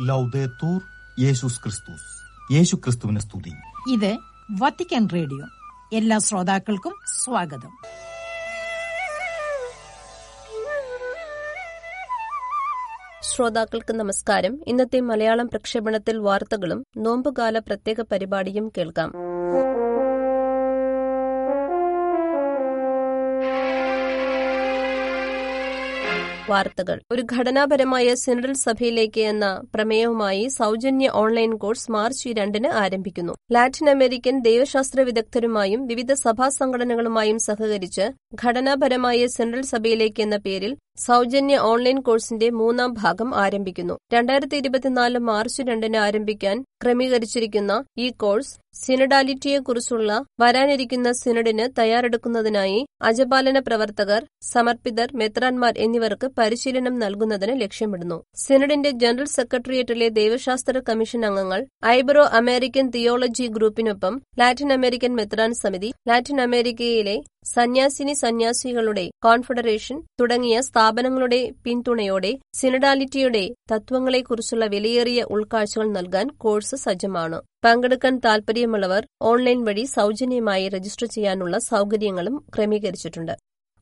ലൗദേത്തൂർ യേശുസ് ക്രിസ്തുസ് യേശു ക്രിസ്തുവിന് സ്തുതി ഇത് വത്തിക്കാൻ റേഡിയോ എല്ലാ ശ്രോതാക്കൾക്കും സ്വാഗതം. ശ്രോതാക്കൾക്ക് നമസ്കാരം. ഇന്നത്തെ മലയാളം പ്രക്ഷേപണത്തിൽ വാർത്തകളും നോമ്പുകാല പ്രത്യേക പരിപാടിയും കേൾക്കാം. വാർത്തകൾ. ഒരു ഘടനാപരമായ സെൻട്രൽ സഭയിലേക്ക് എന്ന പ്രമേയവുമായി സൗജന്യ ഓൺലൈൻ കോഴ്സ് മാർച്ച് രണ്ടിന് ആരംഭിക്കുന്നു. ലാറ്റിൻ അമേരിക്കൻ ദൈവശാസ്ത്ര വിദഗ്ധരുമായും വിവിധ സഭാ സംഘടനകളുമായും സഹകരിച്ച് ഘടനാപരമായ സെൻട്രൽ സഭയിലേക്ക് എന്ന പേരിൽ സൗജന്യ ഓൺലൈൻ കോഴ്സിന്റെ മൂന്നാം ഭാഗം ആരംഭിക്കുന്നു. രണ്ടായിരത്തി ഇരുപത്തിനാല് മാർച്ച് രണ്ടിന് ആരംഭിക്കാൻ ക്രമീകരിച്ചിരിക്കുന്ന ഈ കോഴ്സ് സിനഡാലിറ്റിയെക്കുറിച്ചുള്ള വരാനിരിക്കുന്ന സിനഡിന് തയ്യാറെടുക്കുന്നതിനായി അജപാലന പ്രവർത്തകർ സമർപ്പിതർ മെത്രാൻമാർ എന്നിവർക്ക് പരിശീലനം നൽകുന്നതിന് ലക്ഷ്യമിടുന്നു. സിനഡിന്റെ ജനറൽ സെക്രട്ടേറിയറ്റിലെ ദൈവശാസ്ത്ര കമ്മീഷൻ അംഗങ്ങൾ ഐബ്രോ അമേരിക്കൻ തിയോളജി ഗ്രൂപ്പിനൊപ്പം ലാറ്റിൻ അമേരിക്കൻ മെത്രാൻ സമിതി ലാറ്റിൻ അമേരിക്കയിലെ സന്യാസിനി സന്യാസികളുടെ കോൺഫെഡറേഷൻ തുടങ്ങിയ സ്ഥാപനങ്ങളുടെ പിന്തുണയോടെ സിനഡാലിറ്റിയുടെ തത്വങ്ങളെക്കുറിച്ചുള്ള വിലയേറിയ ഉൾക്കാഴ്ചകൾ നൽകാൻ കോഴ്സ് സജ്ജമാണ്. പങ്കെടുക്കാൻ താൽപര്യമുള്ളവർ ഓൺലൈൻ വഴി സൗജന്യമായി രജിസ്റ്റർ ചെയ്യാനുള്ള സൗകര്യങ്ങളും ക്രമീകരിച്ചിട്ടുണ്ട്.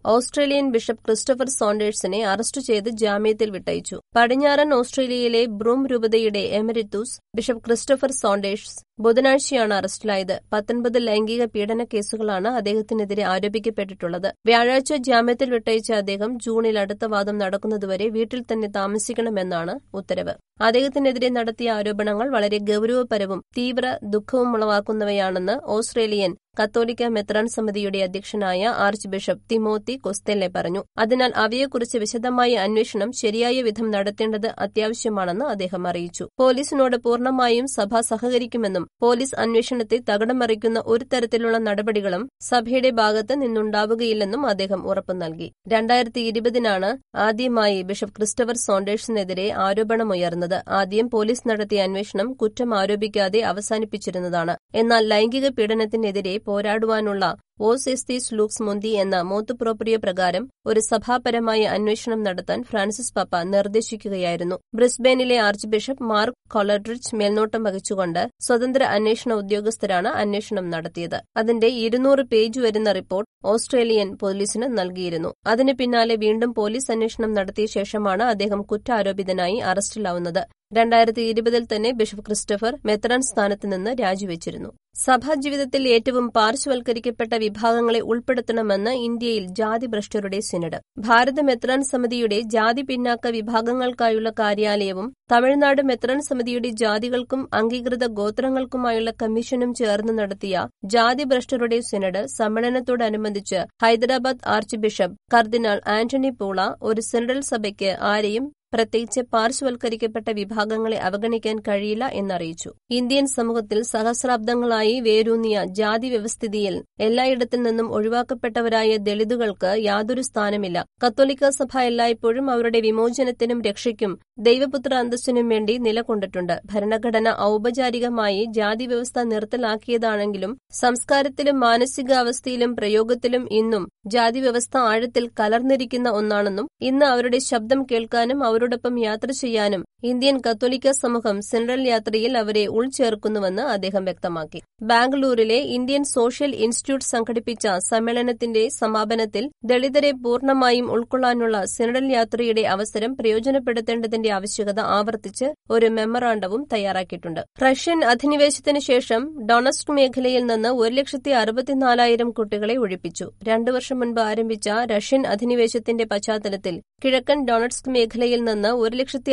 ഓസ്ട്രേലിയൻ ബിഷപ്പ് ക്രിസ്റ്റഫർ സോണ്ടേഴ്സിനെ അറസ്റ്റ് ചെയ്ത് ജാമ്യത്തിൽ വിട്ടയച്ചു. പടിഞ്ഞാറൻ ഓസ്ട്രേലിയയിലെ ബ്രൂം രൂപതയുടെ എമരിത്തൂസ് ബിഷപ്പ് ക്രിസ്റ്റഫർ സോണ്ടേഴ്സ് ബുധനാഴ്ചയാണ് അറസ്റ്റിലായത്. പത്തൊൻപത് ലൈംഗിക പീഡന കേസുകളാണ് അദ്ദേഹത്തിനെതിരെ ആരോപിക്കപ്പെട്ടിട്ടുള്ളത്. വ്യാഴാഴ്ച ജാമ്യത്തിൽ വിട്ടയച്ച അദ്ദേഹം ജൂണിൽ അടുത്ത വാദം നടക്കുന്നതുവരെ വീട്ടിൽ തന്നെ താമസിക്കണമെന്നാണ് ഉത്തരവ്. അദ്ദേഹത്തിനെതിരെ നടത്തിയ ആരോപണങ്ങൾ വളരെ ഗൌരവപരവും തീവ്ര ദുഃഖവുമുളവാക്കുന്നവയാണെന്ന് ഓസ്ട്രേലിയൻ കത്തോലിക്ക മെത്രാൻ സമിതിയുടെ അധ്യക്ഷനായ ആർച്ച് ബിഷപ്പ് തിമോത്തി കൊസ്തെല്ലെ പറഞ്ഞു. അതിനാൽ അവയെക്കുറിച്ച് വിശദമായ അന്വേഷണം ശരിയായ വിധം നടത്തേണ്ടത് അത്യാവശ്യമാണെന്ന് അദ്ദേഹം അറിയിച്ചു. പോലീസിനോട് പൂർണമായും സഭ സഹകരിക്കുമെന്നും പോലീസ് അന്വേഷണത്തെ തകിടം മറിക്കുന്ന ഒരു തരത്തിലുള്ള നടപടികളും സഭയുടെ ഭാഗത്ത് നിന്നുണ്ടാവുകയില്ലെന്നും അദ്ദേഹം ഉറപ്പു നൽകി. രണ്ടായിരത്തി ഇരുപതിനാണ് ആദ്യമായി ബിഷപ്പ് ക്രിസ്റ്റഫർ സോണ്ടേഴ്സിനെതിരെ ആരോപണമുയർന്നത്. ആദ്യം പോലീസ് നടത്തിയ അന്വേഷണം കുറ്റം ആരോപിക്കാതെ അവസാനിപ്പിച്ചിരുന്നതാണ്. എന്നാൽ ലൈംഗിക പീഡനത്തിനെതിരെ പോരാടുവാനുള്ള ഓസ് എസ്തീസ് ലൂക്സ് മുന്തി എന്ന മോത്തുപ്രോപ്രിയ പ്രകാരം ഒരു സഭാപരമായ അന്വേഷണം നടത്താൻ ഫ്രാൻസിസ് പാപ്പ നിർദ്ദേശിക്കുകയായിരുന്നു. ബ്രിസ്ബെയിനിലെ ആർച്ച് ബിഷപ്പ് മാർക്ക് കൊളഡ്രിച്ച് മേൽനോട്ടം വഹിച്ചുകൊണ്ട് സ്വതന്ത്ര അന്വേഷണ ഉദ്യോഗസ്ഥരാണ് അന്വേഷണം നടത്തിയത്. അതിന്റെ ഇരുന്നൂറ് പേജ് വരുന്ന റിപ്പോർട്ട് ഓസ്ട്രേലിയൻ പോലീസിന് നൽകിയിരുന്നു. അതിന് പിന്നാലെ വീണ്ടും പോലീസ് അന്വേഷണം നടത്തിയ ശേഷമാണ് അദ്ദേഹം കുറ്റാരോപിതനായി അറസ്റ്റിലാവുന്നത്. രണ്ടായിരത്തി ഇരുപതിൽ തന്നെ ബിഷപ്പ് ക്രിസ്റ്റഫർ മെത്രാൻ സ്ഥാനത്ത് നിന്ന് രാജിവെച്ചിരുന്നു. സഭാജീവിതത്തിൽ ഏറ്റവും പാർശ്വവൽക്കരിക്കപ്പെട്ട വിഭാഗങ്ങളെ ഉൾപ്പെടുത്തണമെന്ന് ഇന്ത്യയിൽ ജാതി ഭ്രഷ്ടരുടെ സിനഡ്. ഭാരത മെത്രാൻ സമിതിയുടെ ജാതി പിന്നാക്ക വിഭാഗങ്ങൾക്കായുള്ള കാര്യാലയവും തമിഴ്നാട് മെത്രാൻ സമിതിയുടെ ജാതികൾക്കും അംഗീകൃത ഗോത്രങ്ങൾക്കുമായുള്ള കമ്മീഷനും ചേർന്ന് നടത്തിയ ജാതി ഭ്രഷ്ടരുടെ സിനഡ് സമ്മേളനത്തോടനുബന്ധിച്ച് ഹൈദരാബാദ് ആർച്ച് ബിഷപ്പ് കർദിനാൾ ആന്റണി പൂള ഒരു സിനഡൽ സഭയ്ക്ക് ആരെയും പ്രത്യേകിച്ച് പാർശ്വവൽക്കരിക്കപ്പെട്ട വിഭാഗങ്ങളെ അവഗണിക്കാൻ കഴിയില്ല എന്നറിയിച്ചു. ഇന്ത്യൻ സമൂഹത്തിൽ സഹസ്രാബ്ദങ്ങളായി വേരൂന്നിയ ജാതി വ്യവസ്ഥിതിയിൽ എല്ലായിടത്തിൽ നിന്നും ഒഴിവാക്കപ്പെട്ടവരായ ദളിതുകൾക്ക് യാതൊരു സ്ഥാനമില്ല. കത്തോലിക്ക സഭ എല്ലായ്പ്പോഴും അവരുടെ വിമോചനത്തിനും രക്ഷയ്ക്കും ദൈവപുത്ര അന്തസ്സിനും വേണ്ടി നിലകൊണ്ടിട്ടുണ്ട്. ഭരണഘടന ഔപചാരികമായി ജാതി വ്യവസ്ഥ നിർത്തലാക്കിയതാണെങ്കിലും സംസ്കാരത്തിലും മാനസികാവസ്ഥയിലും പ്രയോഗത്തിലും ഇന്നും ജാതി വ്യവസ്ഥ ആഴത്തിൽ കലർന്നിരിക്കുന്ന ഒന്നാണെന്നും ഇന്ന് അവരുടെ ശബ്ദം കേൾക്കാനും അവരോടൊപ്പം യാത്ര ചെയ്യാനും ഇന്ത്യൻ കത്തോലിക്ക സമൂഹം സെൻട്രൽ യാത്രയിൽ അവരെ ഉൾച്ചേർക്കുന്നുവെന്ന് അദ്ദേഹം വ്യക്തമാക്കി. ബാംഗ്ലൂരിലെ ഇന്ത്യൻ സോഷ്യൽ ഇൻസ്റ്റിറ്റ്യൂട്ട് സംഘടിപ്പിച്ച സമ്മേളനത്തിന്റെ സമാപനത്തിൽ ദളിതരെ പൂർണമായും ഉൾക്കൊള്ളാനുള്ള സെൻട്രൽ യാത്രയുടെ അവസരം പ്രയോജനപ്പെടുത്തേണ്ടതിന്റെ ആവശ്യകത ആവർത്തിച്ച് ഒരു മെമ്മറാണ്ടവും തയ്യാറാക്കിയിട്ടുണ്ട്. റഷ്യൻ അധിനിവേശത്തിന് ശേഷം ഡൊണസ്റ്റ് മേഖലയിൽ നിന്ന് ഒരു ലക്ഷത്തി അറുപത്തിനാലായിരം കുട്ടികളെ ഒഴിപ്പിച്ചു. രണ്ടു വർഷം മുൻപ് ആരംഭിച്ച റഷ്യൻ അധിനിവേശത്തിന്റെ പശ്ചാത്തലത്തിൽ കിഴക്കൻ ഡൊണസ്റ്റ് മേഖലയിൽ നിന്ന് ഒരു ലക്ഷത്തി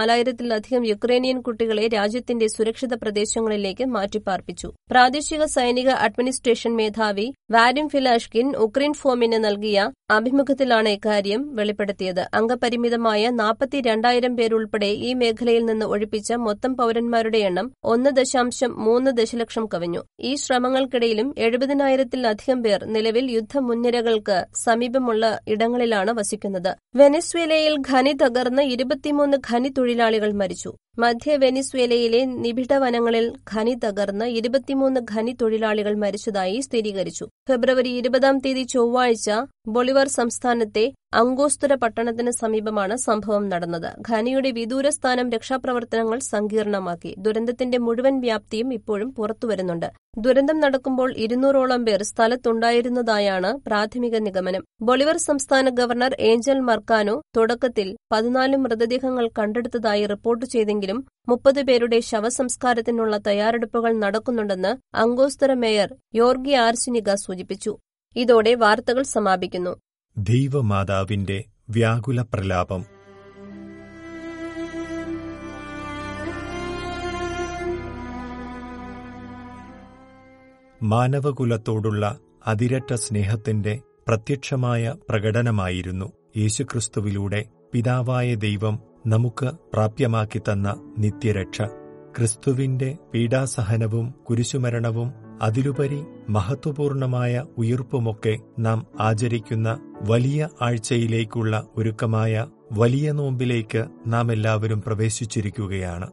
അറുപത്തിനാലായിരത്തിലധികം യുക്രൈനിയൻ കുട്ടികളെ രാജ്യത്തിന്റെ സുരക്ഷിത പ്രദേശങ്ങളിലേക്ക് മാറ്റിപ്പാർപ്പിച്ചു. പ്രാദേശിക സൈനിക അഡ്മിനിസ്ട്രേഷൻ മേധാവി വാരിം ഫിലാഷ്കിൻ ഉക്രൈൻ ഫോമിന് നൽകിയ അഭിമുഖത്തിലാണ് ഇക്കാര്യം വെളിപ്പെടുത്തിയത്. അംഗപരിമിതമായ നാൽപ്പത്തിരണ്ടായിരം പേരുൾപ്പെടെ ഈ മേഖലയിൽ നിന്ന് ഒഴിപ്പിച്ച മൊത്തം പൌരന്മാരുടെ എണ്ണം ഒന്ന് ദശാംശം മൂന്ന് ദശലക്ഷം കവിഞ്ഞു. ഈ ശ്രമങ്ങൾക്കിടയിലും എഴുപതിനായിരത്തിലധികം പേർ നിലവിൽ യുദ്ധമുൻനിരകൾക്ക് സമീപമുള്ള ഇടങ്ങളിലാണ് വസിക്കുന്നത്. വെനസ്വേലയിൽ ഖനി തകർന്ന് ഇരുപത്തിമൂന്ന് ഖനി തൊഴിലാളികൾ മരിച്ചു മധ്യ വെനിസ്വേലയിലെ നിബിഡ വനങ്ങളിൽ ഖനി തകർന്ന് ഇരുപത്തിമൂന്ന് ഖനി തൊഴിലാളികൾ മരിച്ചതായി സ്ഥിരീകരിച്ചു. ഫെബ്രുവരി ഇരുപതാം തീയതി ചൊവ്വാഴ്ച ബൊളിവർ സംസ്ഥാനത്തെ അങ്കോസ്തുര പട്ടണത്തിന് സമീപമാണ് സംഭവം നടന്നത്. ഖനിയുടെ വിദൂരസ്ഥാനം രക്ഷാപ്രവർത്തനങ്ങൾ സങ്കീർണമാക്കി. ദുരന്തത്തിന്റെ മുഴുവൻ വ്യാപ്തിയും ഇപ്പോഴും പുറത്തുവരുന്നുണ്ട് ദുരന്തം നടക്കുമ്പോൾ ഇരുന്നൂറോളം പേർ സ്ഥലത്തുണ്ടായിരുന്നതായാണ് പ്രാഥമിക നിഗമനം. ബൊളിവർ സംസ്ഥാന ഗവർണർ ഏഞ്ചൽ മർക്കാനോ തുടക്കത്തിൽ പതിനാല് മൃതദേഹങ്ങൾ കണ്ടെടുത്തതായി റിപ്പോർട്ട് ചെയ്തെങ്കിലും മുപ്പത് പേരുടെ ശവസംസ്കാരത്തിനുള്ള തയ്യാറെടുപ്പുകൾ നടക്കുന്നുണ്ടെന്ന് അങ്കോസ്തര മേയർ യോർഗി ആർസിനിക സൂചിപ്പിച്ചു. ഇതോടെ വാർത്തകൾ സമാപിക്കുന്നു. ദൈവമാതാവിന്റെ വ്യാകുല പ്രലാപം. മാനവകുലത്തോടുള്ള അതിരറ്റ സ്നേഹത്തിന്റെ പ്രത്യക്ഷമായ പ്രകടനമായിരുന്നു യേശുക്രിസ്തുവിലൂടെ പിതാവായ ദൈവം നമുക്ക് പ്രാപ്യമാക്കി തന്ന നിത്യരക്ഷ. ക്രിസ്തുവിന്റെ പീഡാസഹനവും കുരിശുമരണവും അതിലുപരി മഹത്വപൂർണമായ ഉയർപ്പുമൊക്കെ നാം ആചരിക്കുന്ന വലിയ ആഴ്ചയിലേക്കുള്ള ഒരുക്കമായ വലിയ നോമ്പിലേക്ക് നാം എല്ലാവരും പ്രവേശിച്ചിരിക്കുകയാണ്.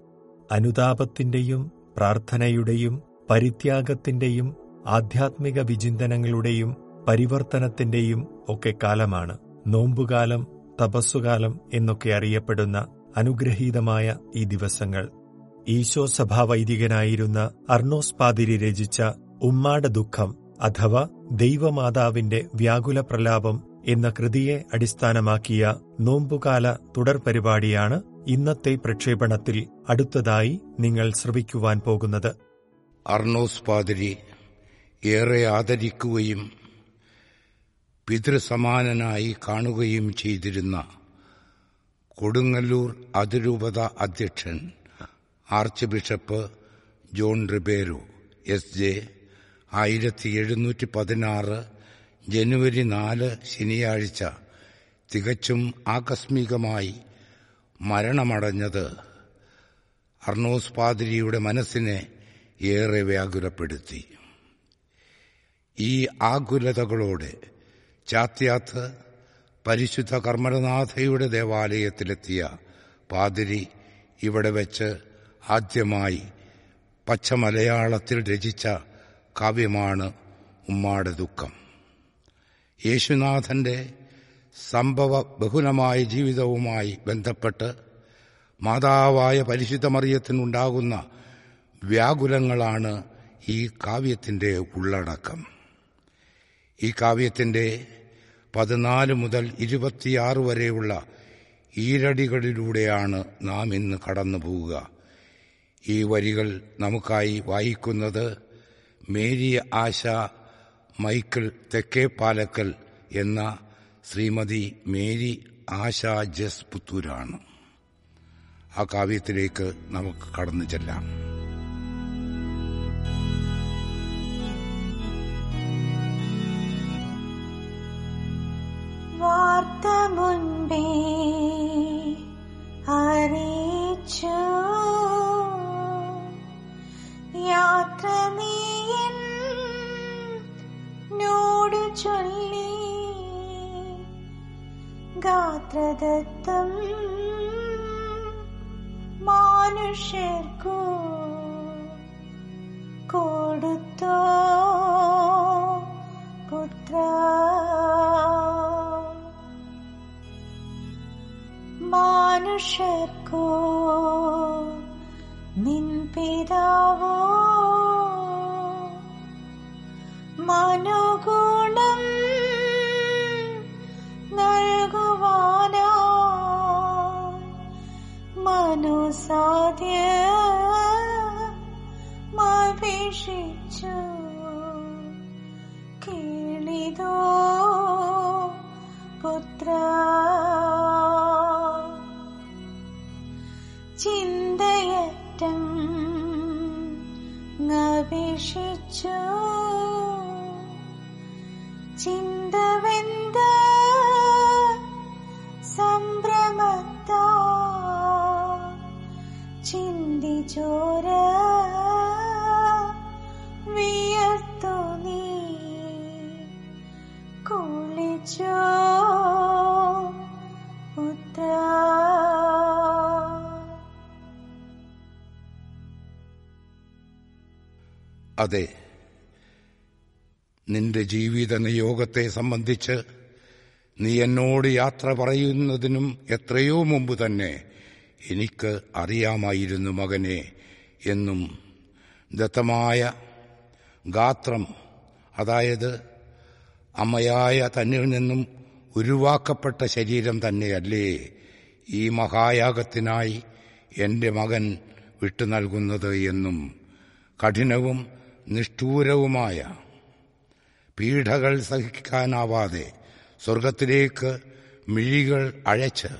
അനുതാപത്തിന്റെയും പ്രാർത്ഥനയുടെയും പരിത്യാഗത്തിന്റെയും ആധ്യാത്മിക വിചിന്തനങ്ങളുടെയും പരിവർത്തനത്തിന്റെയും ഒക്കെ കാലമാണ്. നോമ്പുകാലം തപസ്സുകാലം എന്നൊക്കെ അറിയപ്പെടുന്ന അനുഗ്രഹീതമായ ഈ ദിവസങ്ങൾ. ഈശോ സഭാവൈദികനായിരുന്ന അർണോസ് പാതിരി രചിച്ച ഉമ്മാട ദുഃഖം അഥവാ ദൈവമാതാവിന്റെ വ്യാകുല പ്രലാപം എന്ന കൃതിയെ അടിസ്ഥാനമാക്കിയ നോമ്പുകാല തുടർ പരിപാടിയാണ് ഇന്നത്തെ പ്രക്ഷേപണത്തിൽ അടുത്തതായി നിങ്ങൾ ശ്രവിക്കുവാൻ പോകുന്നത്. അർണോസ് പാതിരി ഏറെ ആദരിക്കുകയും പിതൃസമാനനായി കാണുകയും ചെയ്തിരുന്ന കൊടുങ്ങല്ലൂർ അതിരൂപത അധ്യക്ഷൻ archbishop John Ribeiro S J ആയിരത്തി എഴുന്നൂറ്റി പതിനാറ് ജനുവരി നാല് ശനിയാഴ്ച തികച്ചും ആകസ്മികമായി മരണമടഞ്ഞത് അർണോസ് പാതിരിയുടെ മനസ്സിനെ ഏറെ വ്യാകുലപ്പെടുത്തി. ഈ ആകുലതകളോടെ ചാത്യാത്ത് പരിശുദ്ധ കർമ്മരനാഥയുടെ ദേവാലയത്തിലെത്തിയ പാതിരി ഇവിടെ വെച്ച് ആദ്യമായി പച്ചമലയാളത്തിൽ രചിച്ച കാവ്യമാണ് ഉമ്മാടെ ദുഃഖം. യേശുനാഥന്റെ സംഭവ ബഹുലമായ ജീവിതവുമായി ബന്ധപ്പെട്ട് മാതാവായ പരിശുദ്ധമറിയത്തിനുണ്ടാകുന്ന വ്യാകുലങ്ങളാണ് ഈ കാവ്യത്തിന്റെ ഉള്ളടക്കം. ഈ കാവ്യത്തിന്റെ പതിനാല് മുതൽ ഇരുപത്തിയാറ് വരെയുള്ള ഈരടികളിലൂടെയാണ് നാം ഇന്ന് കടന്നു പോവുക ഈ വരികൾ നമുക്കായി വായിക്കുന്നത് മേരി ആശ മൈക്കിൾ തെക്കേ പാലക്കൽ എന്ന ശ്രീമതി മേരി ആശ ജസ് പുത്തൂരാണ് ആ കാവ്യത്തിലേക്ക് നമുക്ക് കടന്നു ചെല്ലാം. വാർത്ത മുൻപേ അറിയിച്ചു. യാത്ര നീയൻ നോടു ചൊല്ലി ഗാത്രദത്തം മാനുഷ്യർക്കു കൊടുത്തോ പുത്ര शको निन्पितावो मनुगोणम् नल्गुवाना। मनुसाध्य അതെ നിന്റെ ജീവിത നിയോഗത്തെ സംബന്ധിച്ച് നീ എന്നോട് യാത്ര പറയുന്നതിനും എത്രയോ മുമ്പ് തന്നെ എനിക്ക് അറിയാമായിരുന്നു മകനെ എന്നും ദത്തമായ ഗാത്രം അതായത് അമ്മയായ തന്നിൽ നിന്നും ഉരുവാക്കപ്പെട്ട ശരീരം തന്നെയല്ലേ ഈ മഹായാഗത്തിനായി എന്റെ മകൻ വിട്ടു നൽകുന്നത് എന്നും കഠിനവും നിഷ്ഠൂരവുമായ പീഠകൾ സഹിക്കാനാവാതെ സ്വർഗത്തിലേക്ക് മിഴികൾ അഴച്ച്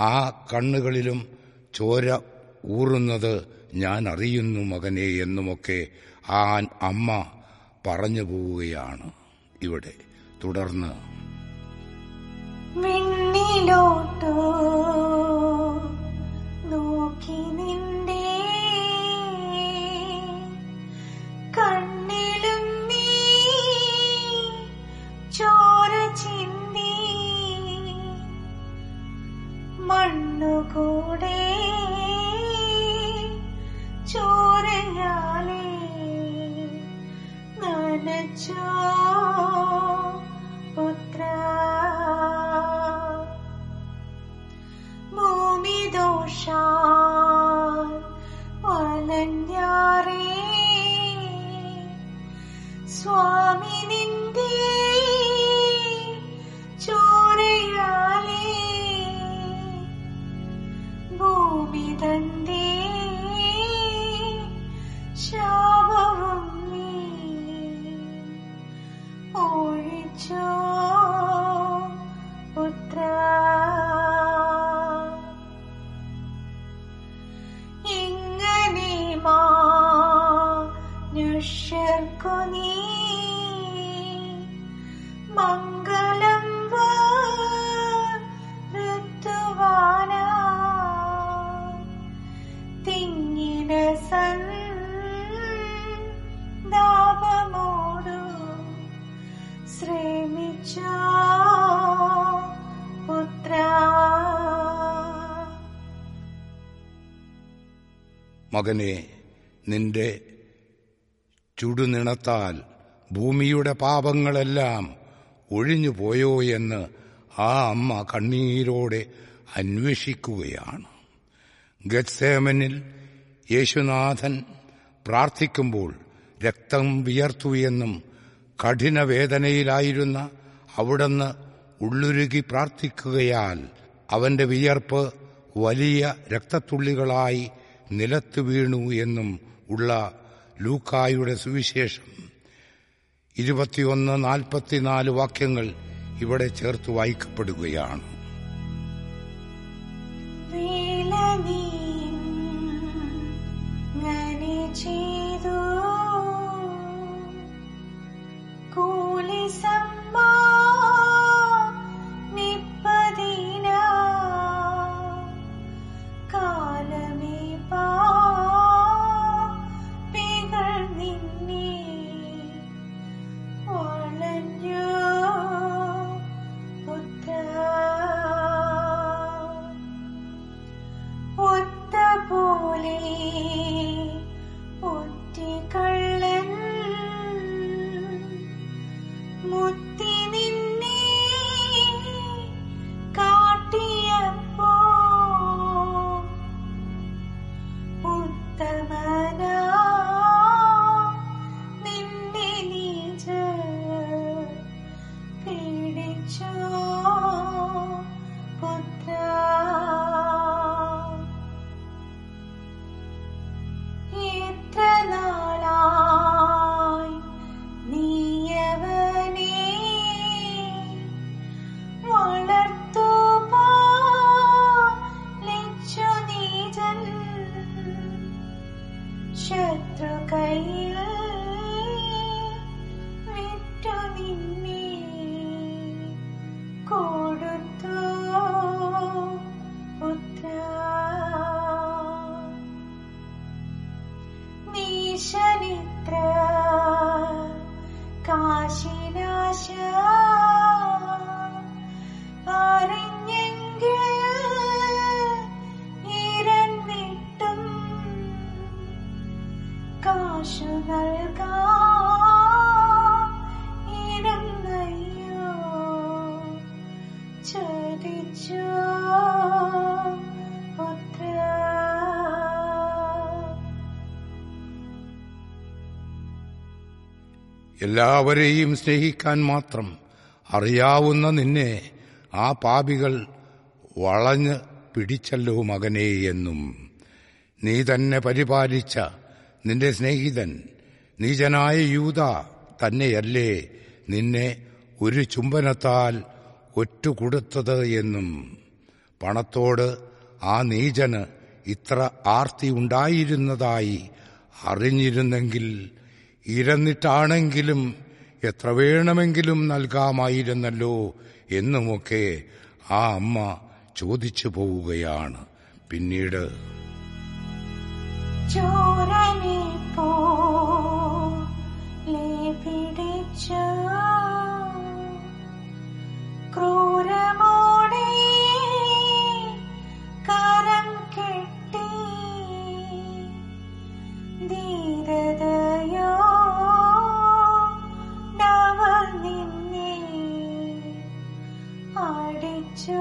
ആ കണ്ണുകളിലും ചോര ഊറുന്നത് ഞാൻ അറിയുന്നു മകനെ എന്നുമൊക്കെ ആൻ അമ്മ പറഞ്ഞു പോവുകയാണ് ഇവിടെ. തുടർന്ന്. വിണ്ണിലോട്ടു 做秘密 മകനെ നിന്റെ ചുടുനിണത്താൽ ഭൂമിയുടെ പാപങ്ങളെല്ലാം ഒഴിഞ്ഞു പോയോ എന്ന് ആ അമ്മ കണ്ണീരോടെ അന്വേഷിക്കുകയാണ്. ഗത്സേമനിൽ യേശുനാഥൻ പ്രാർത്ഥിക്കുമ്പോൾ രക്തം വിയർത്തു എന്നും കഠിനവേദനയിലായിരുന്ന അവിടുന്ന് ഉള്ളുരുകി പ്രാർത്ഥിക്കുകയാൽ അവന്റെ വിയർപ്പ് വലിയ രക്തത്തുള്ളികളായി നിലത്തു വീണു എന്നും ഉള്ള ലൂക്കായുടെ സുവിശേഷം. ഇരുപത്തിയൊന്ന് നാൽപ്പത്തിനാല് വാക്യങ്ങൾ ഇവിടെ ചേർത്ത് വായിക്കപ്പെടുകയാണ്. എല്ലാവരെയും സ്നേഹിക്കാൻ മാത്രം അറിയാവുന്ന നിന്നെ ആ പാപികൾ വളഞ്ഞ് പിടിച്ചല്ലോ മകനേ എന്നും. നീ തന്നെ പരിപാലിച്ച നിന്റെ സ്നേഹിതൻ നീചനായ യൂത തന്നെയല്ലേ നിന്നെ ഒരു ചുംബനത്താൽ ഒറ്റുകൊടുത്തത് എന്നും പണത്തോട് ആ നീചന് ഇത്ര ആർത്തി ഉണ്ടായിരുന്നതായി അറിഞ്ഞിരുന്നെങ്കിൽ ഇരന്നിട്ടാണെങ്കിലും എത്ര വേണമെങ്കിലും നൽകാമായിരുന്നല്ലോ എന്നുമൊക്കെ ആ അമ്മ ചോദിച്ചു പോവുകയാണ്. പിന്നീട് ചോരണി പോ ക്രൂരമോടെ കരം കെട്ടി ധീരതയോ നവ നിന്നെ അടിച്ചു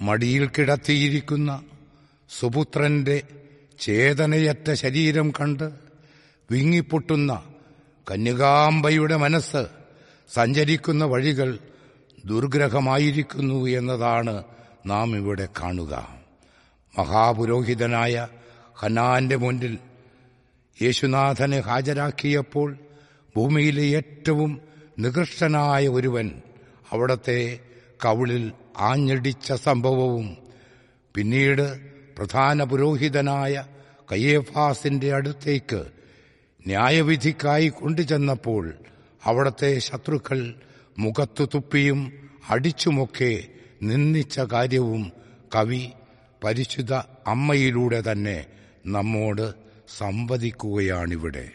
മടിയിൽ കിടത്തിയിരിക്കുന്ന സുപുത്രന്റെ ചേതനയറ്റ ശരീരം കണ്ട് വിങ്ങിപ്പൊട്ടുന്ന കന്യകാംബയുടെ മനസ്സ് സഞ്ചരിക്കുന്ന വഴികൾ ദുർഗ്രഹമായിരിക്കുന്നു എന്നതാണ് നാം ഇവിടെ കാണുക. മഹാപുരോഹിതനായ ഹനാന്റെ മുന്നിൽ യേശുനാഥനെ ഹാജരാക്കിയപ്പോൾ ഭൂമിയിലെ ഏറ്റവും നികൃഷ്ടനായ ഒരുവൻ അവിടത്തെ കവിളിൽ ആഞ്ഞടിച്ച സംഭവവും പിന്നീട് പ്രധാന പുരോഹിതനായ കയ്യേഫാസിന്റെ അടുത്തേക്ക് ന്യായവിധിക്കായി കൊണ്ടുചെന്നപ്പോൾ അവിടത്തെ ശത്രുക്കൾ മുഖത്തു തുപ്പിയും അടിച്ചുമൊക്കെ നിന്ദിച്ച കാര്യവും കവി പരിശുദ്ധ അമ്മയിലൂടെ തന്നെ നമ്മോട് സംവദിക്കുകയാണിവിടെ.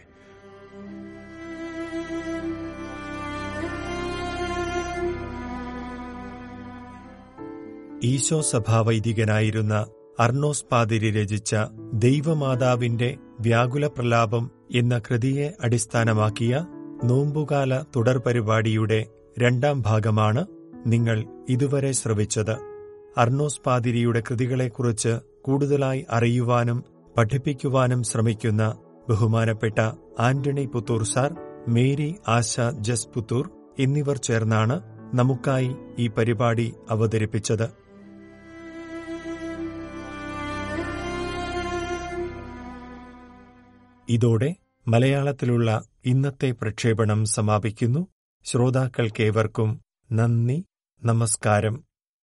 ഈശോ സഭാവൈദികനായിരുന്ന അർണോസ് പാതിരി രചിച്ച ദൈവമാതാവിന്റെ വ്യാകുല പ്രലാപം എന്ന കൃതിയെ അടിസ്ഥാനമാക്കിയ നോമ്പുകാല തുടർ പരിപാടിയുടെ രണ്ടാം ഭാഗമാണ് നിങ്ങൾ ഇതുവരെ ശ്രവിച്ചത്. അർണോസ് പാതിരിയുടെ കൃതികളെക്കുറിച്ച് കൂടുതലായി അറിയുവാനും പഠിപ്പിക്കുവാനും ശ്രമിക്കുന്ന ബഹുമാനപ്പെട്ട Anthony Puthur sir Mary Asha ജസ് പുത്തൂർ എന്നിവർ ചേർന്നാണ് നമുക്കായി ഈ പരിപാടി അവതരിപ്പിച്ചത്. ഇതോടെ മലയാളത്തിലുള്ള ഇന്നത്തെ പ്രക്ഷേപണം സമാപിക്കുന്നു. ശ്രോതാക്കൾക്കേവർക്കും നന്ദി നമസ്കാരം.